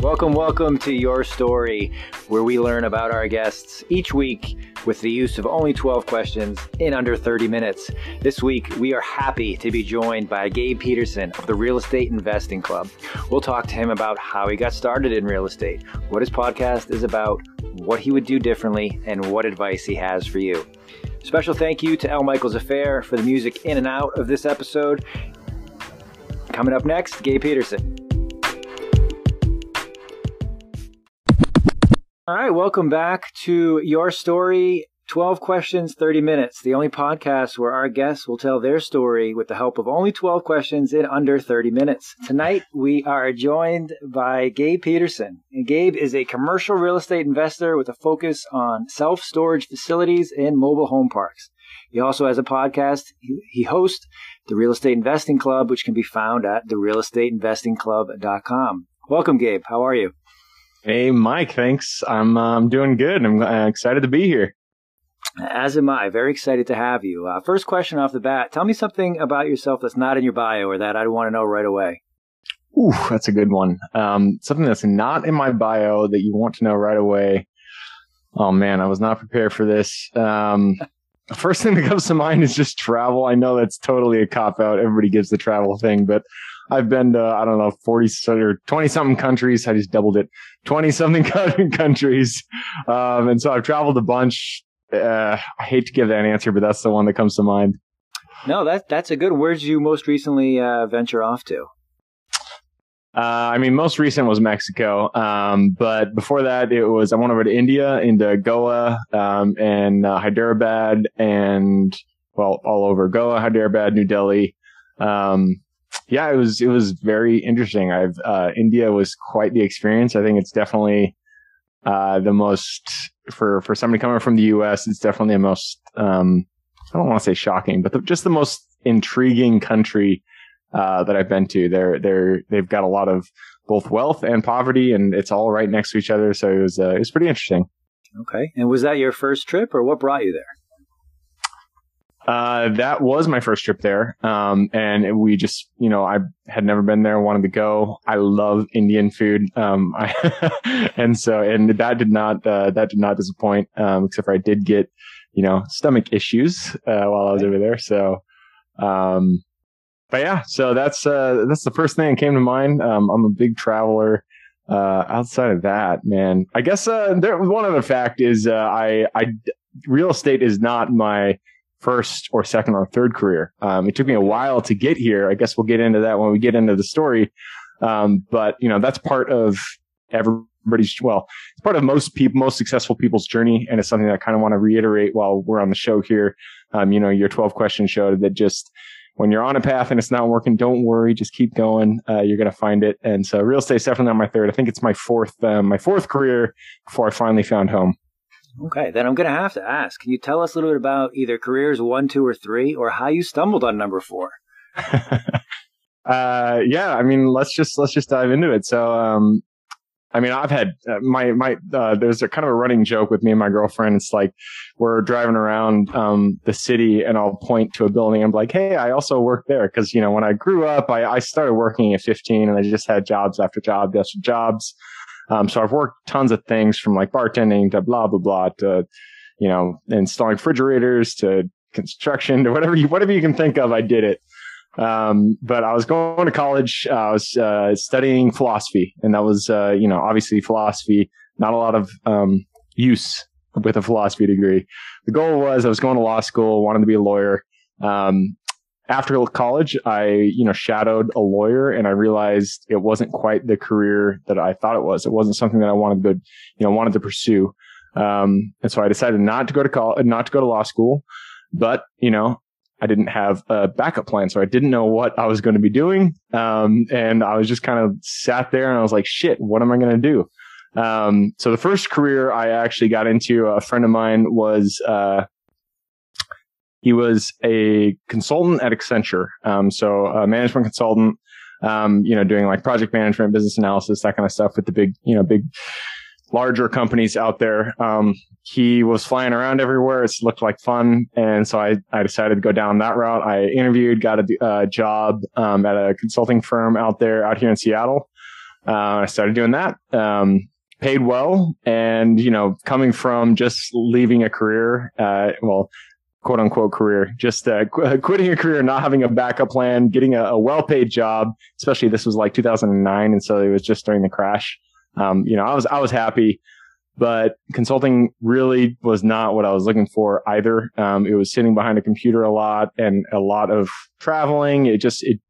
Welcome, welcome to Your Story, where we learn about our guests each week with the use of only 12 questions in under 30 minutes. This week, we are happy to be joined by Gabe Petersen of the Real Estate Investing Club. We'll talk to him about how he got started in real estate, what his podcast is about, what he would do differently, and what advice he has for you. Special thank you to El Michels Affair for the music in and out of this episode. Coming up next, Gabe Petersen. All right, welcome back to Your Story 12 Questions, 30 Minutes, the only podcast where our guests will tell their story with the help of only 12 questions in under 30 minutes. Tonight, we are joined by Gabe Petersen. And Gabe is a commercial real estate investor with a focus on self storage facilities and mobile home parks. He also has a podcast. He hosts the Real Estate Investing Club, which can be found at therealestateinvestingclub.com. Welcome, Gabe. How are you? Hey, Mike. Thanks. I'm uh, I'm doing good. I'm uh, excited to be here. As am I. Very excited to have you. Uh, first question off the bat: Tell me something about yourself that's not in your bio, or that I'd want to know right away. Ooh, that's a good one. Um, something that's not in my bio that you want to know right away. Oh man, I was not prepared for this. Um, the first thing that comes to mind is just travel. I know that's totally a cop out. Everybody gives the travel thing, but I've been to, I don't know, 40 or 20 something countries. I just doubled it. 20 something countries. Um, and so I've traveled a bunch. Uh, I hate to give that answer, but that's the one that comes to mind. No, that, that's a good. Where'd you most recently, uh, venture off to? Uh, I mean, most recent was Mexico. Um, but before that, it was, I went over to India, into Goa, um, and uh, Hyderabad and, well, all over Goa, Hyderabad, New Delhi. Um, yeah, it was it was very interesting. I've uh, India was quite the experience. I think it's definitely uh, the most for for somebody coming from the U.S. It's definitely the most um, I don't want to say shocking, but the, just the most intriguing country uh, that I've been to. They're they're they've got a lot of both wealth and poverty, and it's all right next to each other. So it was uh, it was pretty interesting. Okay, and was that your first trip, or what brought you there? Uh, that was my first trip there. Um, and we just, you know, I had never been there, wanted to go. I love Indian food. Um, I, and so, and that did not, uh, that did not disappoint, um, except for I did get, you know, stomach issues, uh, while I was over there. So, um, but yeah, so that's, uh, that's the first thing that came to mind. Um, I'm a big traveler. Uh, outside of that, man, I guess, uh, there, one other fact is, uh, I, I, real estate is not my, first or second or third career. Um, it took me a while to get here. I guess we'll get into that when we get into the story. Um, but you know, that's part of everybody's, well, it's part of most people, most successful people's journey. And it's something that I kind of want to reiterate while we're on the show here. Um, you know, your 12 question show that just, when you're on a path and it's not working, don't worry, just keep going. Uh, you're going to find it. And so real estate's definitely not my third. I think it's my fourth, um, my fourth career before I finally found home. Okay, then I'm going to have to ask. Can you tell us a little bit about either careers one, two, or three, or how you stumbled on number four? uh, yeah, I mean, let's just let's just dive into it. So, um, I mean, I've had uh, my my uh, there's a kind of a running joke with me and my girlfriend. It's like we're driving around um, the city, and I'll point to a building. I'm like, hey, I also work there because you know when I grew up, I, I started working at 15, and I just had jobs after jobs after jobs. Um, so I've worked tons of things from like bartending to blah, blah, blah to, you know, installing refrigerators to construction to whatever you, whatever you can think of. I did it. Um, but I was going to college. Uh, I was, uh, studying philosophy and that was, uh, you know, obviously philosophy, not a lot of, um, use with a philosophy degree. The goal was I was going to law school, wanted to be a lawyer. Um, after college, I, you know, shadowed a lawyer and I realized it wasn't quite the career that I thought it was. It wasn't something that I wanted to, you know, wanted to pursue. Um, and so I decided not to go to college, not to go to law school, but, you know, I didn't have a backup plan. So I didn't know what I was going to be doing. Um, and I was just kind of sat there and I was like, shit, what am I going to do? Um, so the first career I actually got into, a friend of mine was, uh, he was a consultant at Accenture. Um, so a management consultant, um, you know, doing like project management, business analysis, that kind of stuff with the big, you know, big, larger companies out there. Um, he was flying around everywhere. It looked like fun. And so I, I decided to go down that route. I interviewed, got a uh, job, um, at a consulting firm out there, out here in Seattle. uh, I started doing that. Um, paid well, and you know, coming from just leaving a career, uh, well, quote unquote career, just uh, qu- quitting a career, not having a backup plan, getting a, a well paid job, especially this was like 2009. And so it was just during the crash. Um, you know, I was, I was happy, but consulting really was not what I was looking for either. Um, it was sitting behind a computer a lot and a lot of traveling. It just, it,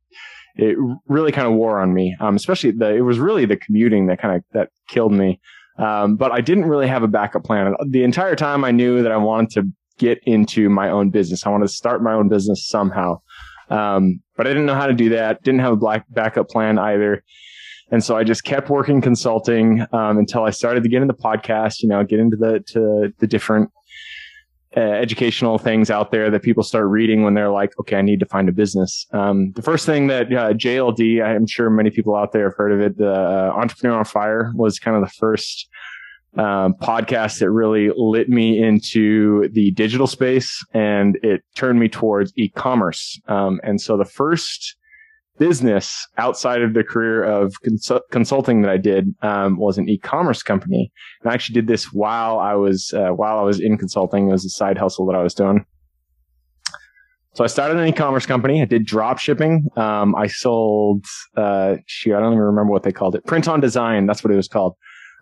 it really kind of wore on me. Um, especially the, it was really the commuting that kind of, that killed me. Um, but I didn't really have a backup plan. The entire time I knew that I wanted to get into my own business. I wanted to start my own business somehow. Um, but I didn't know how to do that. Didn't have a black backup plan either. And so I just kept working consulting, um, until I started to get into the podcast, you know, get into the, to the different uh, educational things out there that people start reading when they're like, okay, I need to find a business. Um, the first thing that uh, JLD, I'm sure many people out there have heard of it, the uh, Entrepreneur on Fire was kind of the first um, podcast that really lit me into the digital space and it turned me towards e-commerce. Um, and so the first business outside of the career of consul- consulting that I did um, was an e-commerce company. And I actually did this while I was uh, while I was in consulting. It was a side hustle that I was doing. So I started an e-commerce company. I did drop shipping. Um, I sold, uh, shoot, I don't even remember what they called it. Print on design. That's what it was called.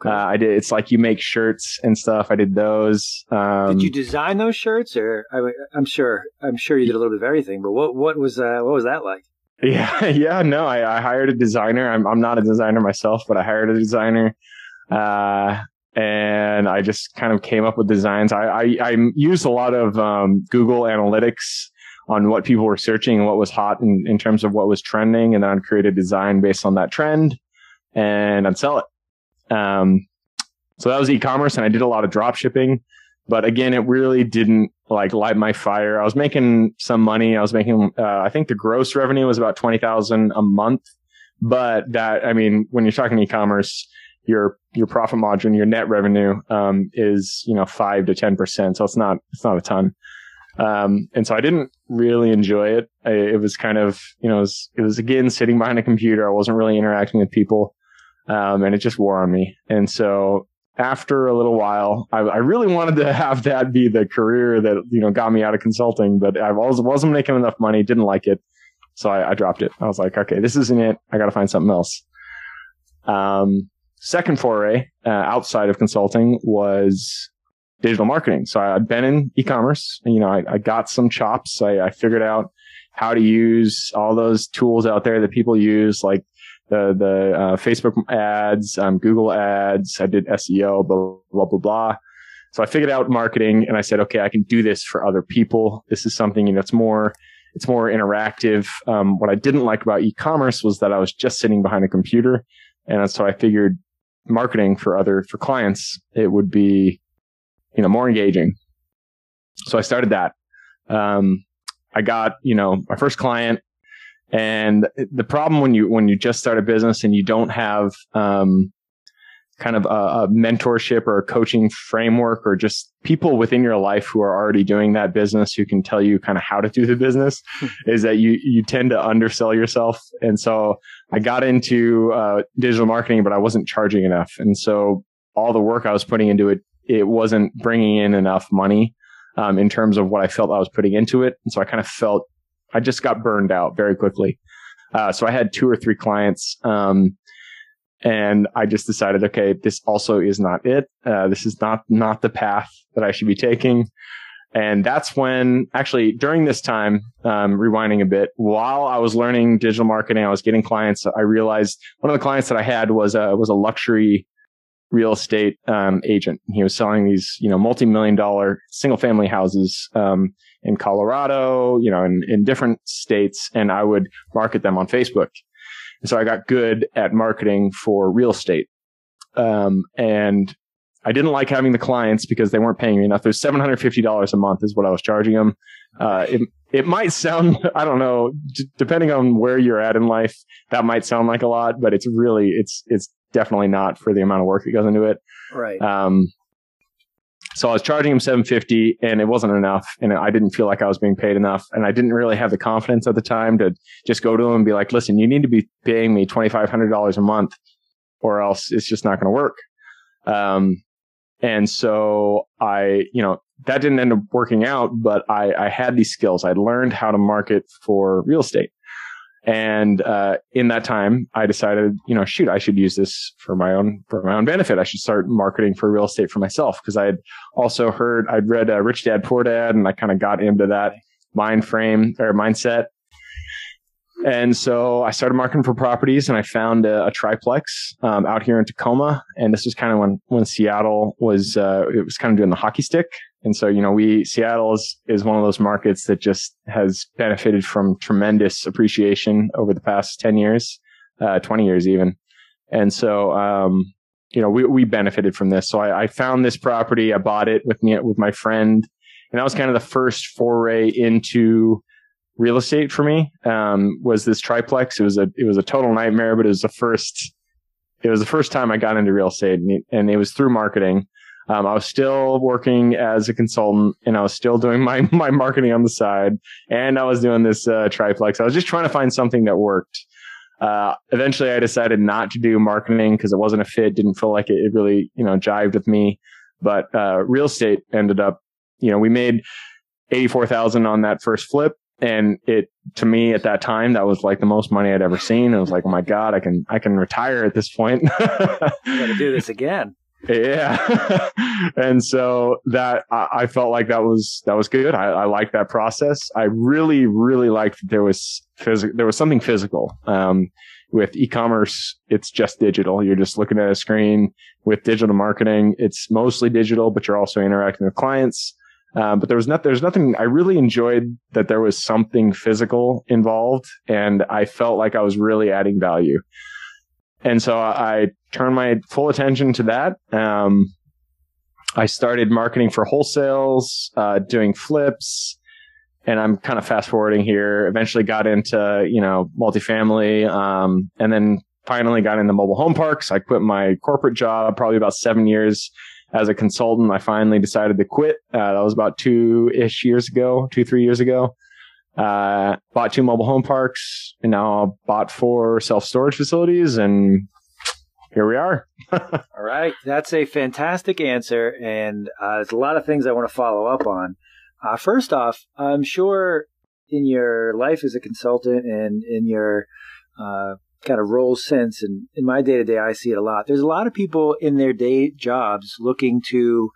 Uh, I did. It's like you make shirts and stuff. I did those. Um, did you design those shirts, or I, am sure I'm sure you did a little bit of everything. But what what was uh, what was that like? Yeah, yeah. No, I, I hired a designer. I'm I'm not a designer myself, but I hired a designer. Uh, and I just kind of came up with designs. I I, I used a lot of um, Google Analytics on what people were searching and what was hot in, in terms of what was trending, and then I'd create a design based on that trend, and I'd sell it. Um, so that was e-commerce and I did a lot of drop shipping, but again, it really didn't like light my fire. I was making some money. I was making, uh, I think the gross revenue was about 20,000 a month, but that, I mean, when you're talking e-commerce, your, your profit margin, your net revenue, um, is, you know, five to 10%. So it's not, it's not a ton. Um, and so I didn't really enjoy it. I, it was kind of, you know, it was, it was again sitting behind a computer. I wasn't really interacting with people. Um, and it just wore on me. And so after a little while, I, I, really wanted to have that be the career that, you know, got me out of consulting, but I was, wasn't making enough money, didn't like it. So I, I dropped it. I was like, okay, this isn't it. I got to find something else. Um, second foray uh, outside of consulting was digital marketing. So I had been in e-commerce. You know, I, I got some chops. I, I, figured out how to use all those tools out there that people use, like the the uh, Facebook ads, um, Google ads. I did SEO, blah blah blah blah. So I figured out marketing, and I said, okay, I can do this for other people. This is something you know, it's more it's more interactive. Um, what I didn't like about e-commerce was that I was just sitting behind a computer, and so I figured marketing for other for clients it would be you know more engaging. So I started that. Um, I got you know my first client and the problem when you when you just start a business and you don't have um, kind of a, a, mentorship or a coaching framework or just people within your life who are already doing that business who can tell you kind of how to do the business hmm. is that you you tend to undersell yourself. And so i got into uh, digital marketing but i wasn't charging enough. And so all the work i was putting into it it wasn't bringing in enough money um, in terms of what i felt i was putting into it. And so i kind of felt I just got burned out very quickly. Uh, so I had two or three clients. Um, and I just decided, okay, this also is not it. Uh, this is not, not the path that I should be taking. And that's when actually during this time, um, rewinding a bit, while I was learning digital marketing, I was getting clients. I realized one of the clients that I had was a, was a luxury real estate, um, agent. He was selling these, you know, multi-million dollar single family houses, um, in Colorado, you know, in, in different states, and I would market them on Facebook. And so I got good at marketing for real estate. Um, and I didn't like having the clients because they weren't paying me enough. There's $750 a month is what I was charging them. Uh, it, it might sound, I don't know, d- depending on where you're at in life, that might sound like a lot, but it's really, it's, it's definitely not for the amount of work that goes into it. Right. Um, so I was charging him 750 and it wasn't enough. And I didn't feel like I was being paid enough. And I didn't really have the confidence at the time to just go to him and be like, listen, you need to be paying me $2,500 a month or else it's just not going to work. Um, and so I, you know, that didn't end up working out, but I, I had these skills. I learned how to market for real estate. And, uh, in that time, I decided, you know, shoot, I should use this for my own, for my own benefit. I should start marketing for real estate for myself. Cause I had also heard, I'd read uh, Rich Dad Poor Dad and I kind of got into that mind frame or mindset. And so I started marketing for properties and I found a, a triplex um, out here in Tacoma. And this was kind of when, when Seattle was, uh, it was kind of doing the hockey stick. And so, you know, we, Seattle is, is one of those markets that just has benefited from tremendous appreciation over the past 10 years, uh, 20 years even. And so, um, you know, we, we benefited from this. So I, I found this property. I bought it with me, with my friend. And that was kind of the first foray into, real estate for me um, was this triplex. It was a it was a total nightmare, but it was the first it was the first time I got into real estate, and it, and it was through marketing. Um, I was still working as a consultant, and I was still doing my my marketing on the side, and I was doing this uh, triplex. I was just trying to find something that worked. Uh, eventually, I decided not to do marketing because it wasn't a fit. Didn't feel like it, it really you know jived with me. But uh, real estate ended up, you know, we made eighty four thousand on that first flip and it to me at that time that was like the most money I'd ever seen. I was like, oh my god, I can I can retire at this point. I Got to do this again. Yeah, and so that I, I, felt like that was that was good. I, I liked that process. I really really liked that there was physical. There was something physical. Um, with e-commerce, it's just digital. You're just looking at a screen. With digital marketing, it's mostly digital, but you're also interacting with clients. Um, but there was not, there's nothing, I really enjoyed that there was something physical involved and I felt like I was really adding value. And so I turned my full attention to that. Um, I started marketing for wholesales, uh, doing flips, and I'm kind of fast forwarding here. Eventually got into, you know, multifamily, um, and then finally got into mobile home parks. I quit my corporate job probably about seven years as a consultant, I finally decided to quit. Uh, that was about two ish years ago, two, three years ago. Uh, bought two mobile home parks and now bought four self storage facilities and here we are. All right. That's a fantastic answer. And uh, there's a lot of things I want to follow up on. Uh, first off, I'm sure in your life as a consultant and in your uh, kind of roles since. And in my day to day, I see it a lot. There's a lot of people in their day jobs looking to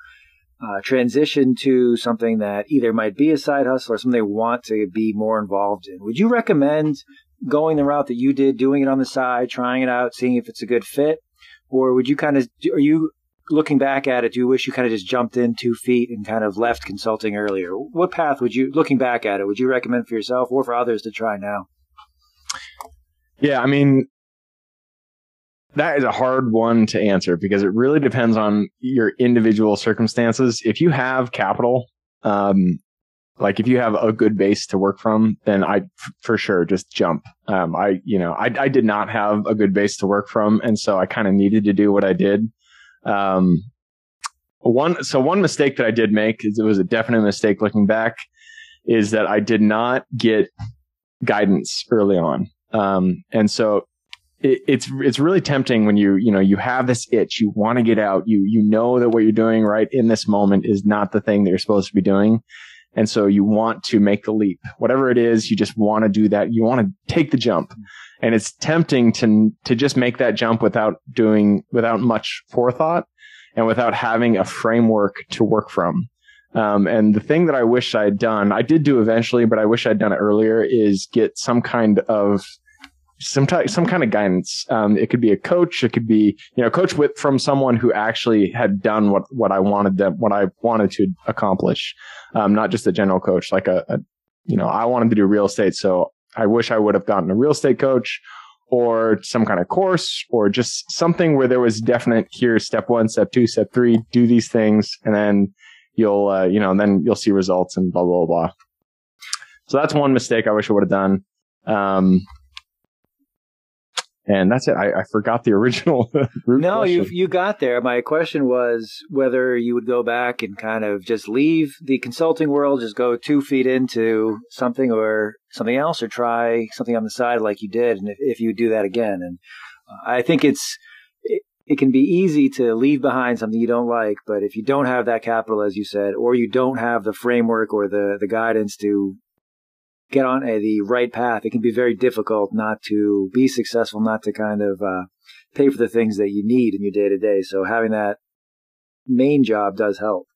uh, transition to something that either might be a side hustle or something they want to be more involved in. Would you recommend going the route that you did, doing it on the side, trying it out, seeing if it's a good fit? Or would you kind of, are you looking back at it, do you wish you kind of just jumped in two feet and kind of left consulting earlier? What path would you, looking back at it, would you recommend for yourself or for others to try now? Yeah, I mean, that is a hard one to answer because it really depends on your individual circumstances. If you have capital, um, like if you have a good base to work from, then I f- for sure just jump. Um, I, you know, I, I did not have a good base to work from. And so I kind of needed to do what I did. Um, one, so one mistake that I did make is it was a definite mistake looking back is that I did not get guidance early on. Um, and so it, it's it's really tempting when you you know you have this itch, you want to get out, you you know that what you're doing right in this moment is not the thing that you're supposed to be doing. And so you want to make the leap. Whatever it is, you just want to do that. You want to take the jump. And it's tempting to, to just make that jump without doing, without much forethought and without having a framework to work from. Um, and the thing that I wish I'd done, I did do eventually, but I wish I'd done it earlier is get some kind of some type, some kind of guidance. Um, it could be a coach. It could be, you know, coach with from someone who actually had done what, what I wanted them, what I wanted to accomplish. Um, not just a general coach, like a, a, you know, I wanted to do real estate. So I wish I would have gotten a real estate coach or some kind of course or just something where there was definite here, step one, step two, step three, do these things. And then you'll, uh, you know, and then you'll see results and blah, blah, blah. So that's one mistake I wish I would have done. Um, and that's it. I, I forgot the original. no, you you got there. My question was whether you would go back and kind of just leave the consulting world, just go two feet into something or something else, or try something on the side like you did, and if, if you do that again. And I think it's it can be easy to leave behind something you don't like, but if you don't have that capital, as you said, or you don't have the framework or the, the guidance to get on a, the right path, it can be very difficult not to be successful, not to kind of uh, pay for the things that you need in your day to day. So having that main job does help.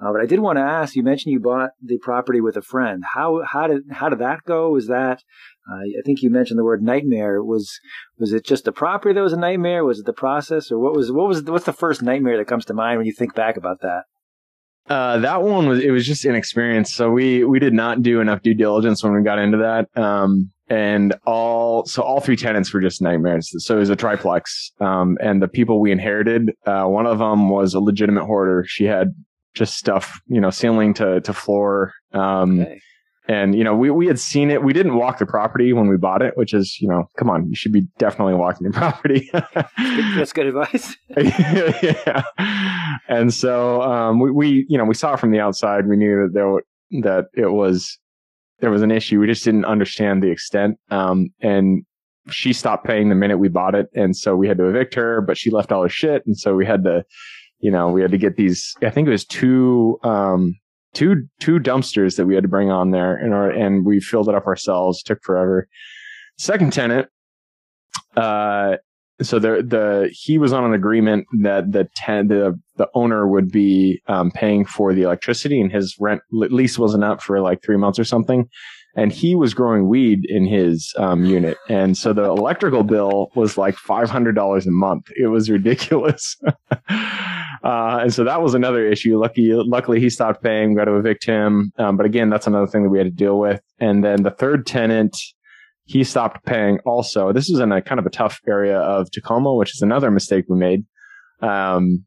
Uh, but I did want to ask. You mentioned you bought the property with a friend. How how did how did that go? Was that uh, I think you mentioned the word nightmare. Was was it just the property that was a nightmare? Was it the process, or what was what was what's the first nightmare that comes to mind when you think back about that? Uh, that one was it was just inexperience. So we we did not do enough due diligence when we got into that. Um, and all so all three tenants were just nightmares. So it was a triplex. Um, and the people we inherited, uh, one of them was a legitimate hoarder. She had just stuff, you know, ceiling to to floor. Um, okay. And you know, we we had seen it. We didn't walk the property when we bought it, which is, you know, come on, you should be definitely walking the property. That's good advice. yeah. And so um, we we you know we saw from the outside. We knew that there that it was there was an issue. We just didn't understand the extent. Um, and she stopped paying the minute we bought it, and so we had to evict her. But she left all her shit, and so we had to, you know, we had to get these. I think it was two um, two two dumpsters that we had to bring on there, and our, and we filled it up ourselves. Took forever. Second tenant, uh, so the the he was on an agreement that the ten, the the owner would be um, paying for the electricity, and his rent lease wasn't up for like three months or something. And he was growing weed in his um, unit, and so the electrical bill was like five hundred dollars a month. It was ridiculous. Uh, and so that was another issue. Lucky, luckily he stopped paying. We got to evict him. Um, but again, that's another thing that we had to deal with. And then the third tenant, he stopped paying also. This is in a kind of a tough area of Tacoma, which is another mistake we made. Um,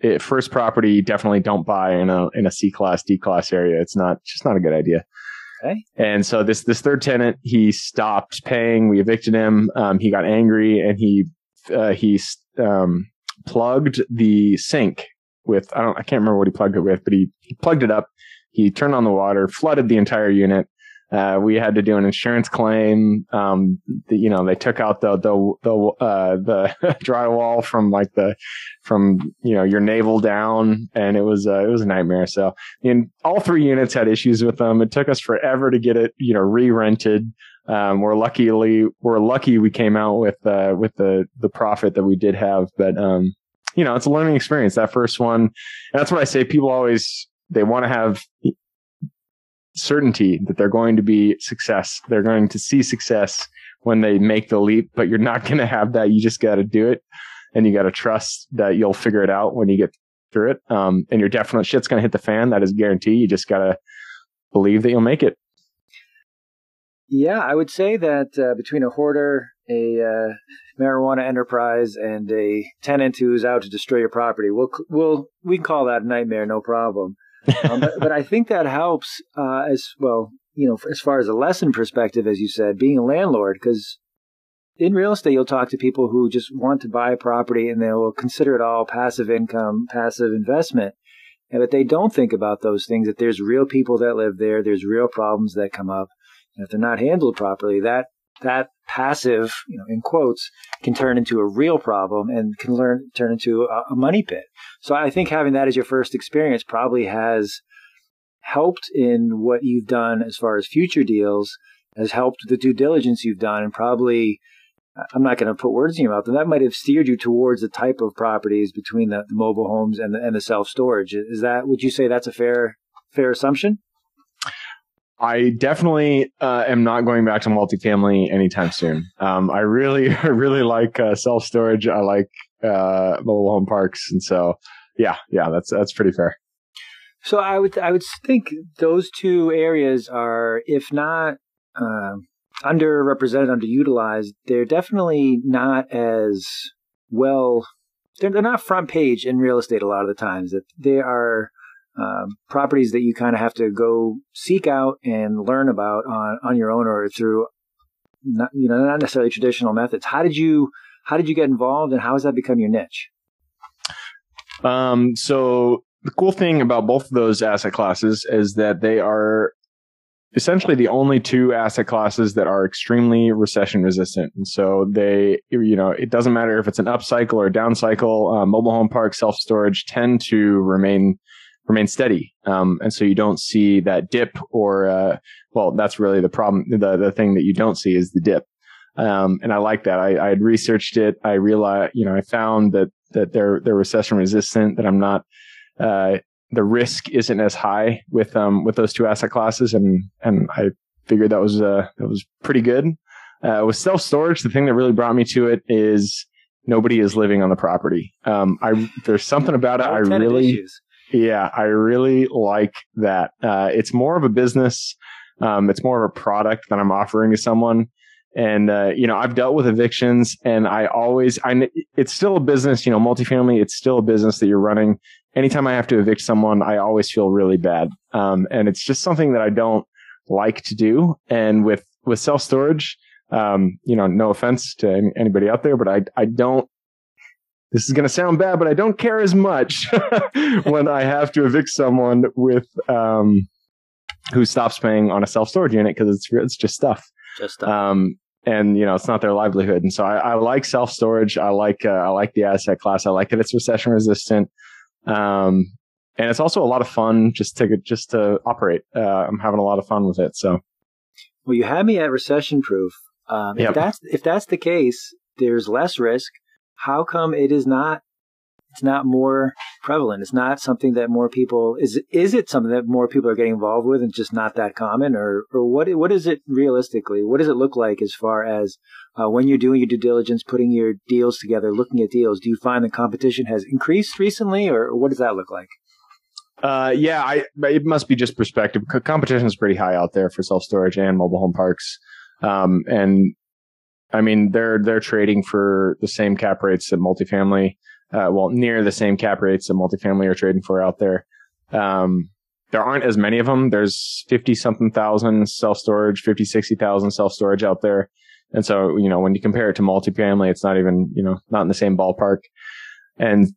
it, first property, definitely don't buy in a, in a C class, D class area. It's not, just not a good idea. Okay. And so this, this third tenant, he stopped paying. We evicted him. Um, he got angry and he, uh, he, um, plugged the sink with I don't I can't remember what he plugged it with, but he, he plugged it up. He turned on the water, flooded the entire unit. Uh, we had to do an insurance claim. Um, the, you know, they took out the the the uh, the drywall from like the from you know your navel down, and it was uh, it was a nightmare. So, in all three units had issues with them. It took us forever to get it you know re rented. Um, we're luckily we're lucky we came out with uh, with the the profit that we did have, but um, you know it's a learning experience. That first one, and that's what I say. People always they want to have certainty that they're going to be success. They're going to see success when they make the leap, but you're not going to have that. You just got to do it, and you got to trust that you'll figure it out when you get through it. Um, and your definite shit's going to hit the fan. That is guarantee. You just got to believe that you'll make it. Yeah, I would say that uh, between a hoarder, a uh, marijuana enterprise, and a tenant who's out to destroy your property, we'll we'll we can call that a nightmare, no problem. um, but, but, I think that helps uh, as well. You know, as far as a lesson perspective, as you said, being a landlord, because in real estate, you'll talk to people who just want to buy a property and they will consider it all passive income, passive investment. And but they don't think about those things that there's real people that live there, there's real problems that come up. And if they're not handled properly, that that passive, you know, in quotes, can turn into a real problem and can learn turn into a, a money pit. So I think having that as your first experience probably has helped in what you've done as far as future deals, has helped the due diligence you've done, and probably I'm not going to put words in your mouth, and that might have steered you towards the type of properties between the, the mobile homes and the, and the self storage. Is that would you say that's a fair fair assumption? I definitely uh, am not going back to multifamily anytime soon. Um, I really, I really like uh, self storage. I like uh, mobile home parks, and so yeah, yeah, that's that's pretty fair. So I would I would think those two areas are, if not uh, underrepresented, underutilized, they're definitely not as well. They're, they're not front page in real estate a lot of the times. That they are um, properties that you kind of have to go seek out and learn about on, on your own or through not, you know not necessarily traditional methods. How did you how did you get involved and how has that become your niche? Um, so the cool thing about both of those asset classes is that they are essentially the only two asset classes that are extremely recession resistant. And so they, you know, it doesn't matter if it's an upcycle or a down cycle, uh, mobile home park, self storage tend to remain remain steady. Um, and so you don't see that dip or, uh, well, that's really the problem. The, the thing that you don't see is the dip. Um, and I like that. I, I had researched it. I realized, you know, I found that, that they're, they're recession resistant, that I'm not, uh, the risk isn't as high with, um, with those two asset classes. And, and I figured that was, uh, that was pretty good. Uh, with self storage, the thing that really brought me to it is nobody is living on the property. Um, I, there's something about it. I really, issues. Yeah, I really like that. Uh, it's more of a business. Um, it's more of a product that I'm offering to someone. And, uh, you know, I've dealt with evictions and I always, I, it's still a business, you know, multifamily, it's still a business that you're running. Anytime I have to evict someone, I always feel really bad. Um, and it's just something that I don't like to do. And with, with self storage, um, you know, no offense to anybody out there, but I, I don't, this is going to sound bad, but I don't care as much when I have to evict someone with, um, who stops paying on a self storage unit because it's, it's just stuff. Just stuff. Um, and you know it's not their livelihood. And so I, I like self storage. I like uh, I like the asset class. I like that it's recession resistant. Um, and it's also a lot of fun just to just to operate. Uh, I'm having a lot of fun with it. So, well, you had me at recession proof. Um, if yep. that's if that's the case, there's less risk. How come it is not it's not more prevalent. It's not something that more people is. Is it something that more people are getting involved with, and just not that common, or or what? What is it realistically? What does it look like as far as uh, when you're doing your due diligence, putting your deals together, looking at deals? Do you find the competition has increased recently, or what does that look like? Uh, yeah, I, it must be just perspective. Competition is pretty high out there for self storage and mobile home parks, um, and I mean they're they're trading for the same cap rates that multifamily uh, well, near the same cap rates that multifamily are trading for out there. Um, there aren't as many of them. There's 50 something thousand self storage, 50, 60,000 self storage out there. And so, you know, when you compare it to multifamily, it's not even, you know, not in the same ballpark. And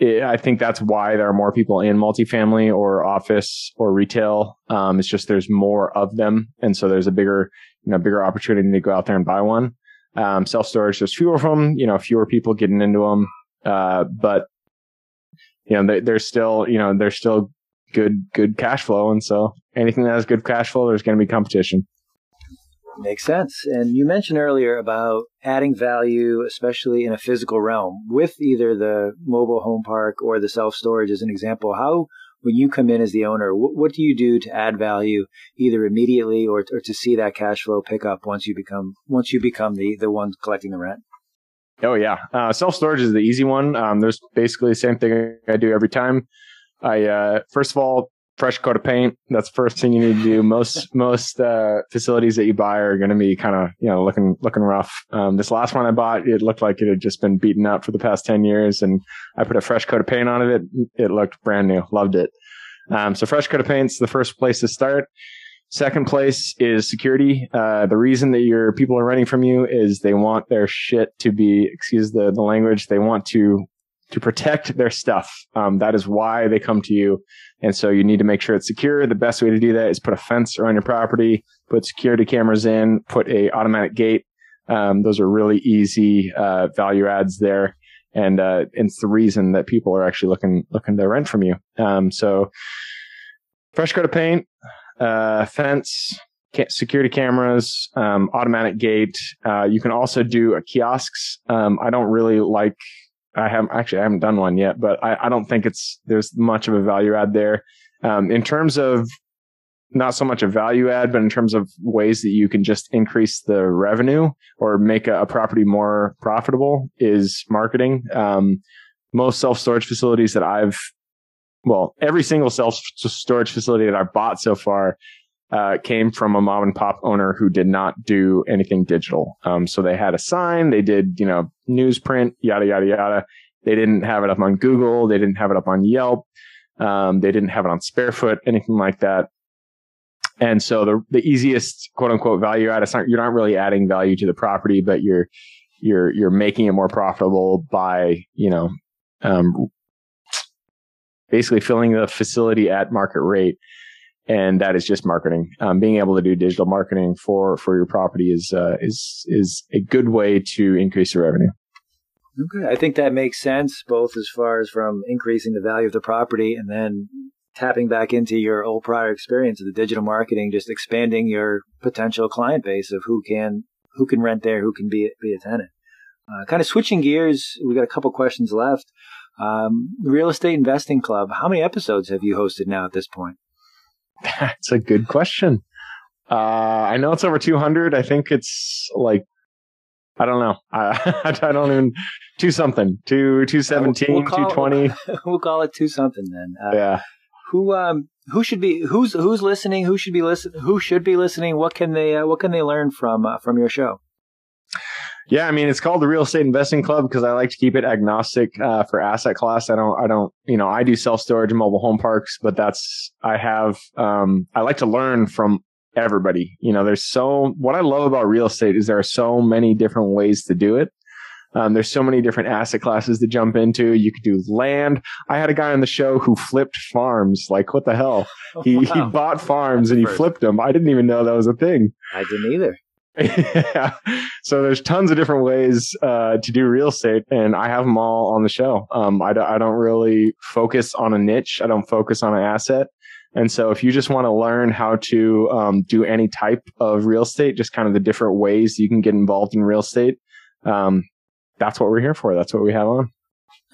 I think that's why there are more people in multifamily or office or retail. Um, it's just there's more of them. And so there's a bigger, you know, bigger opportunity to go out there and buy one. Um, self storage, there's fewer of them, you know, fewer people getting into them. Uh, but you know, they're still, you know, they're still good, good cash flow. And so anything that has good cash flow, there's going to be competition. Makes sense. And you mentioned earlier about adding value, especially in a physical realm with either the mobile home park or the self storage as an example. How, when you come in as the owner, what, what do you do to add value either immediately or, or to see that cash flow pick up once you become, once you become the, the one collecting the rent? Oh yeah, uh, self storage is the easy one. Um, there's basically the same thing I do every time. I uh, first of all, fresh coat of paint. That's the first thing you need to do. Most most uh, facilities that you buy are going to be kind of you know looking looking rough. Um, this last one I bought, it looked like it had just been beaten up for the past ten years, and I put a fresh coat of paint on it. It looked brand new. Loved it. Um, so fresh coat of paint's the first place to start. Second place is security. Uh, the reason that your people are running from you is they want their shit to be, excuse the, the language, they want to to protect their stuff. Um, that is why they come to you. And so you need to make sure it's secure. The best way to do that is put a fence around your property, put security cameras in, put a automatic gate. Um, those are really easy uh, value adds there, and uh, it's the reason that people are actually looking looking to rent from you. Um, so fresh coat of paint, uh, fence, security cameras, um, automatic gate. Uh, you can also do a kiosks. Um, I don't really like. I haven't actually I haven't done one yet, but I, I don't think it's there's much of a value add there. Um, in terms of not so much a value add, but in terms of ways that you can just increase the revenue or make a, a property more profitable is marketing. Um, most self storage facilities that I've well, every single self storage facility that I've bought so far uh, came from a mom and pop owner who did not do anything digital. Um, so they had a sign, they did, you know, newsprint, yada, yada, yada. They didn't have it up on Google. They didn't have it up on Yelp. Um, they didn't have it on Sparefoot, anything like that. And so the, the easiest quote unquote value add, it's not, you're not really adding value to the property, but you're, you're, you're making it more profitable by, you know, um, basically filling the facility at market rate. And that is just marketing. Um, being able to do digital marketing for for your property is uh, is is a good way to increase your revenue. Okay, I think that makes sense, both as far as from increasing the value of the property and then tapping back into your old prior experience of the digital marketing, just expanding your potential client base of who can who can rent there, who can be be a tenant. Uh, kind of switching gears, we got a couple questions left. Um, Real Estate Investing Club. How many episodes have you hosted now at this point? That's a good question. Uh, I know it's over 200. I think it's like I don't know. I, I don't even two something, two two seventeen, we'll two twenty. We'll call it two something then. Uh, yeah. Who um who should be who's who's listening? Who should be listen? Who should be listening? What can they uh, what can they learn from uh, from your show? Yeah, I mean it's called the Real Estate Investing Club because I like to keep it agnostic uh, for asset class. I don't I don't you know I do self storage and mobile home parks, but that's I have um I like to learn from everybody. You know, there's so, what I love about real estate is there are so many different ways to do it. Um, there's so many different asset classes to jump into. You could do land. I had a guy on the show who flipped farms. Like, what the hell? He, wow. he bought farms and he flipped them. I didn't even know that was a thing. I didn't either. yeah. So there's tons of different ways uh, to do real estate, and I have them all on the show. Um, I, d- I don't really focus on a niche. I don't focus on an asset. And so if you just want to learn how to um, do any type of real estate, just kind of the different ways you can get involved in real estate, um, that's what we're here for. That's what we have on.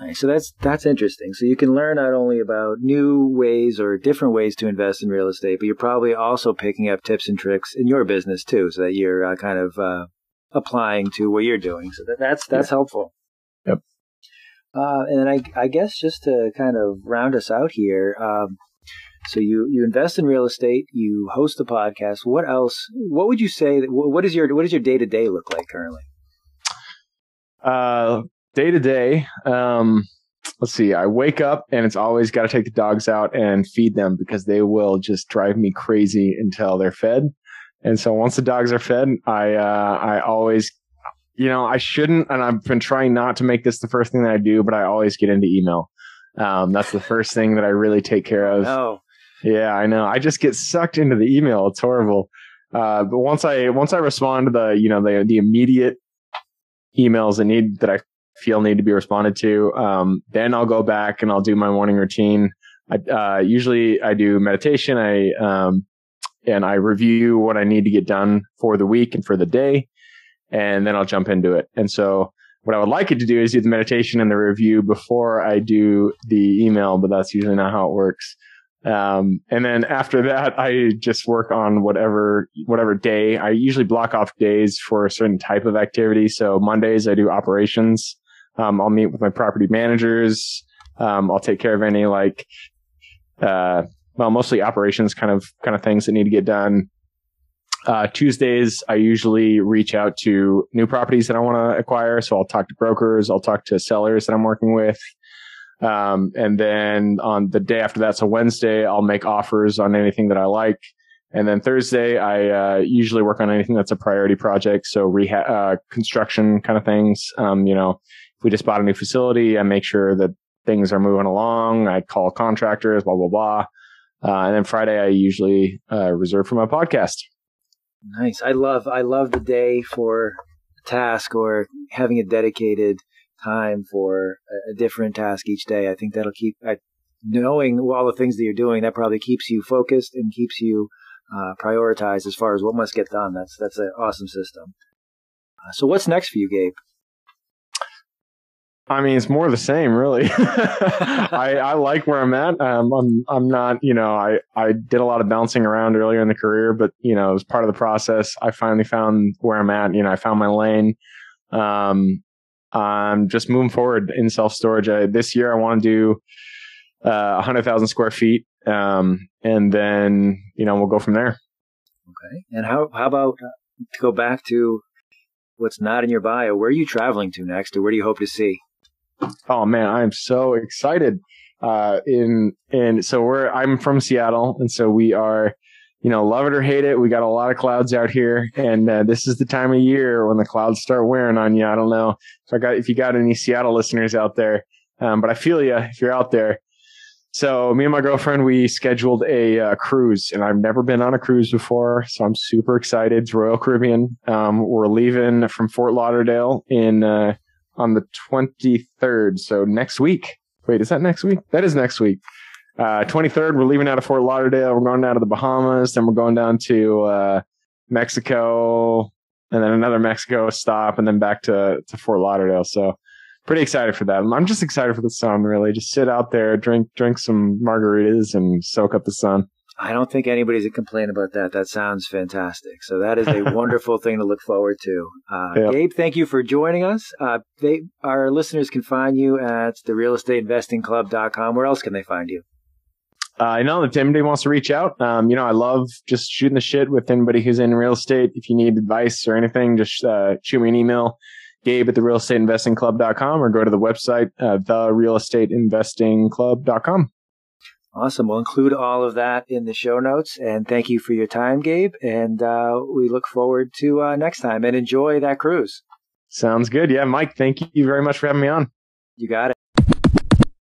Nice. So that's that's interesting. So you can learn not only about new ways or different ways to invest in real estate, but you're probably also picking up tips and tricks in your business too, so that you're uh, kind of uh, applying to what you're doing. So that, that's that's yeah. helpful. Yep. Uh, and I, I guess just to kind of round us out here, um, so you you invest in real estate, you host a podcast. What else? What would you say? What is your what does your day to day look like currently? Uh, day to day. Um, let's see. I wake up and it's always got to take the dogs out and feed them because they will just drive me crazy until they're fed. And so once the dogs are fed, I uh, I always you know, I shouldn't, and I've been trying not to make this the first thing that I do, but I always get into email. Um, that's the first thing that I really take care of. Oh, yeah, I know. I just get sucked into the email. It's horrible. Uh, but once I once I respond to the you know the the immediate emails that need that I feel need to be responded to, um, then I'll go back and I'll do my morning routine. I uh, usually I do meditation. I um, and I review what I need to get done for the week and for the day, and then I'll jump into it. And so what I would like it to do is do the meditation and the review before I do the email, but that's usually not how it works. Um, and then after that, I just work on whatever, whatever day. I usually block off days for a certain type of activity. So Mondays, I do operations. Um, I'll meet with my property managers. Um, I'll take care of any like, uh, well, mostly operations kind of, kind of things that need to get done. Uh, Tuesdays, I usually reach out to new properties that I want to acquire. So I'll talk to brokers. I'll talk to sellers that I'm working with. Um, and then on the day after that, so Wednesday, I'll make offers on anything that I like. And then Thursday, I uh, usually work on anything that's a priority project. So rehab, uh, construction kind of things. Um, you know, if we just bought a new facility, I make sure that things are moving along. I call contractors, blah, blah, blah. Uh, and then Friday, I usually uh, reserve for my podcast. Nice. I love, I love the day for a task or having a dedicated time for a, different task each day. I think that'll keep I, knowing all the things that you're doing. That probably keeps you focused and keeps you uh, prioritized as far as what must get done. That's that's an awesome system. Uh, so what's next for you, Gabe? I mean, it's more the same, really. I, I like where I'm at. Um, I'm I'm not, you know, I I did a lot of bouncing around earlier in the career, but you know, it was part of the process, I finally found where I'm at. You know, I found my lane. Um, I'm just moving forward in self storage. This year, I want to do uh, 100,000 square feet, um, and then you know we'll go from there. Okay. And how how about uh, to go back to what's not in your bio? Where are you traveling to next, or where do you hope to see? Oh man, I'm so excited. Uh, in in so we're I'm from Seattle, and so we are you know, love it or hate it, we got a lot of clouds out here, and uh, this is the time of year when the clouds start wearing on you. I don't know if I got if you got any Seattle listeners out there, um, but I feel you if you're out there. So me and my girlfriend, we scheduled a uh, cruise, and I've never been on a cruise before, so I'm super excited. It's Royal Caribbean. Um, we're leaving from Fort Lauderdale in uh, on the 23rd, so next week. Wait, is that next week? That is next week. Uh, 23rd, we're leaving out of Fort Lauderdale. We're going down to the Bahamas, then we're going down to uh, Mexico, and then another Mexico stop, and then back to to Fort Lauderdale. So pretty excited for that. I'm just excited for the sun, really. Just sit out there, drink drink some margaritas, and soak up the sun. I don't think anybody's a complaint about that. That sounds fantastic. So that is a wonderful thing to look forward to. Uh, yep. Gabe, thank you for joining us. Uh, they, our listeners can find you at therealestateinvestingclub.com. Where else can they find you? Uh, I know if anybody wants to reach out, um, you know, I love just shooting the shit with anybody who's in real estate. If you need advice or anything, just uh, shoot me an email gabe at the real estate investing club.com or go to the website, uh, the real estate investing club.com. Awesome. We'll include all of that in the show notes. And thank you for your time, Gabe. And uh, we look forward to uh, next time and enjoy that cruise. Sounds good. Yeah, Mike, thank you very much for having me on. You got it.